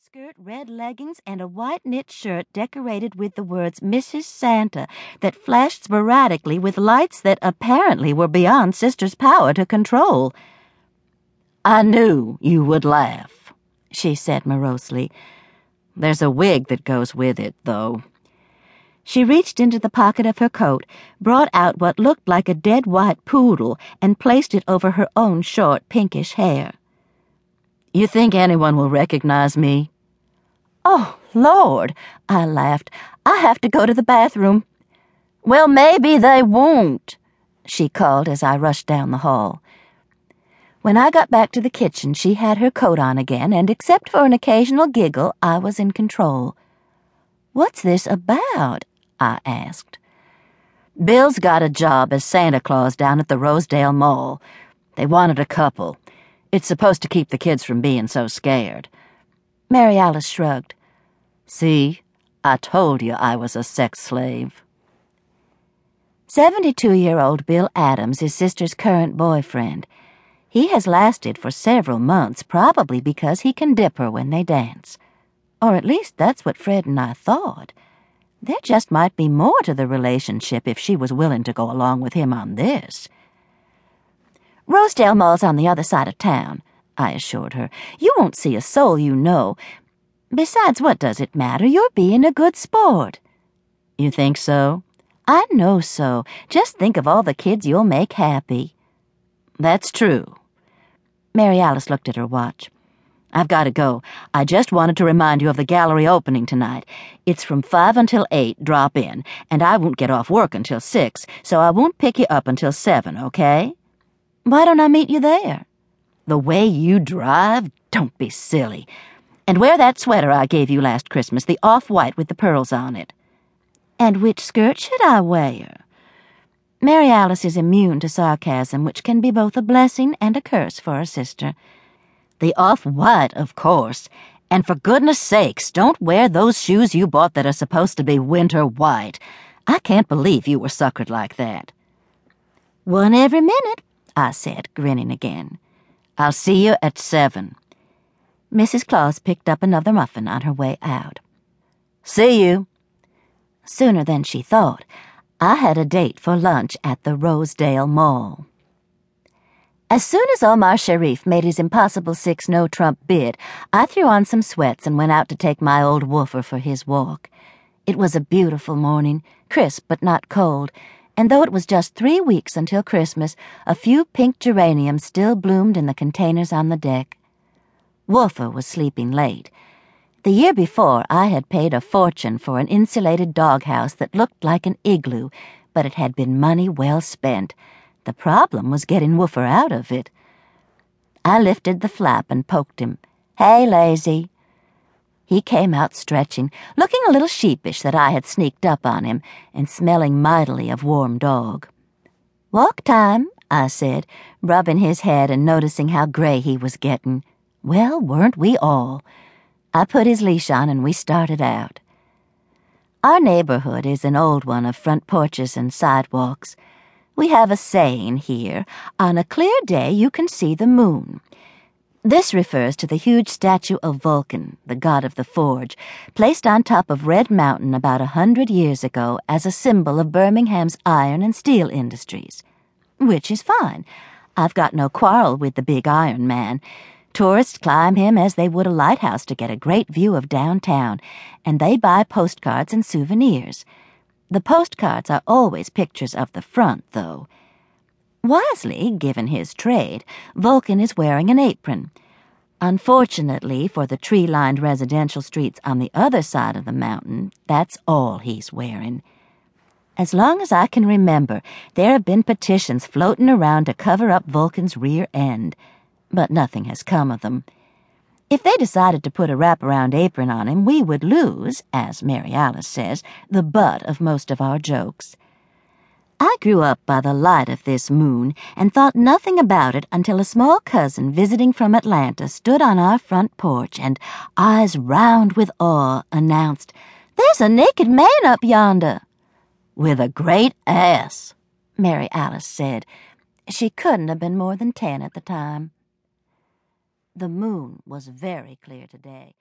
skirt, red leggings, and a white knit shirt decorated with the words Mrs. Santa that flashed sporadically with lights that apparently were beyond Sister's power to control. I knew you would laugh, she said morosely. There's a wig that goes with it, though. She reached into the pocket of her coat, brought out what looked like a dead white poodle, and placed it over her own short pinkish hair. You think anyone will recognize me? Oh, Lord, I laughed. I have to go to the bathroom. Well, maybe they won't, she called as I rushed down the hall. When I got back to the kitchen, she had her coat on again, and except for an occasional giggle, I was in control. What's this about? I asked. Bill's got a job as Santa Claus down at the Rosedale Mall. They wanted a couple. It's supposed to keep the kids from being so scared. Mary Alice shrugged. See, I told you I was a sex slave. 72 year old Bill Adams is Sister's current boyfriend. He has lasted for several months, probably because he can dip her when they dance. Or at least that's what Fred and I thought. There just might be more to the relationship if she was willing to go along with him on this. Rosedale Mall's on the other side of town, I assured her. You won't see a soul you know. Besides, what does it matter? You're being a good sport. You think so? I know so. Just think of all the kids you'll make happy. That's true. Mary Alice looked at her watch. I've got to go. I just wanted to remind you of the gallery opening tonight. It's from 5 until 8, drop in, and I won't get off work until 6, so I won't pick you up until 7, okay? Why don't I meet you there? The way you drive? Don't be silly. And wear that sweater I gave you last Christmas, the off white with the pearls on it. And which skirt should I wear? Mary Alice is immune to sarcasm, which can be both a blessing and a curse for a sister. The off white, of course. And for goodness sakes, don't wear those shoes you bought that are supposed to be winter white. I can't believe you were suckered like that. One every minute, I said, grinning again. I'll see you at seven. Mrs. Claus picked up another muffin on her way out. See you. Sooner than she thought, I had a date for lunch at the Rosedale Mall. As soon as Omar Sharif made his impossible six no trump bid, I threw on some sweats and went out to take my old woofer for his walk. It was a beautiful morning, crisp but not cold, and though it was just three weeks until Christmas, a few pink geraniums still bloomed in the containers on the deck. Woofer was sleeping late. The year before, I had paid a fortune for an insulated doghouse that looked like an igloo, but it had been money well spent. The problem was getting Woofer out of it. I lifted the flap and poked him. Hey, lazy. He came out stretching, looking a little sheepish that I had sneaked up on him, and smelling mightily of warm dog. Walk time, I said, rubbing his head and noticing how gray he was getting. Well, weren't we all? I put his leash on and we started out. Our neighborhood is an old one of front porches and sidewalks. We have a saying here on a clear day you can see the moon. This refers to the huge statue of Vulcan, the god of the forge, placed on top of Red Mountain about a hundred years ago as a symbol of Birmingham's iron and steel industries. Which is fine. I've got no quarrel with the big iron man. Tourists climb him as they would a lighthouse to get a great view of downtown, and they buy postcards and souvenirs. The postcards are always pictures of the front, though. Wisely, given his trade, Vulcan is wearing an apron. Unfortunately for the tree lined residential streets on the other side of the mountain, that's all he's wearing. As long as I can remember, there have been petitions floating around to cover up Vulcan's rear end, but nothing has come of them. If they decided to put a wraparound apron on him, we would lose, as Mary Alice says, the butt of most of our jokes. I grew up by the light of this moon and thought nothing about it until a small cousin visiting from Atlanta stood on our front porch and, eyes round with awe, announced, There's a naked man up yonder. With a great ass, Mary Alice said. She couldn't have been more than ten at the time. The moon was very clear today.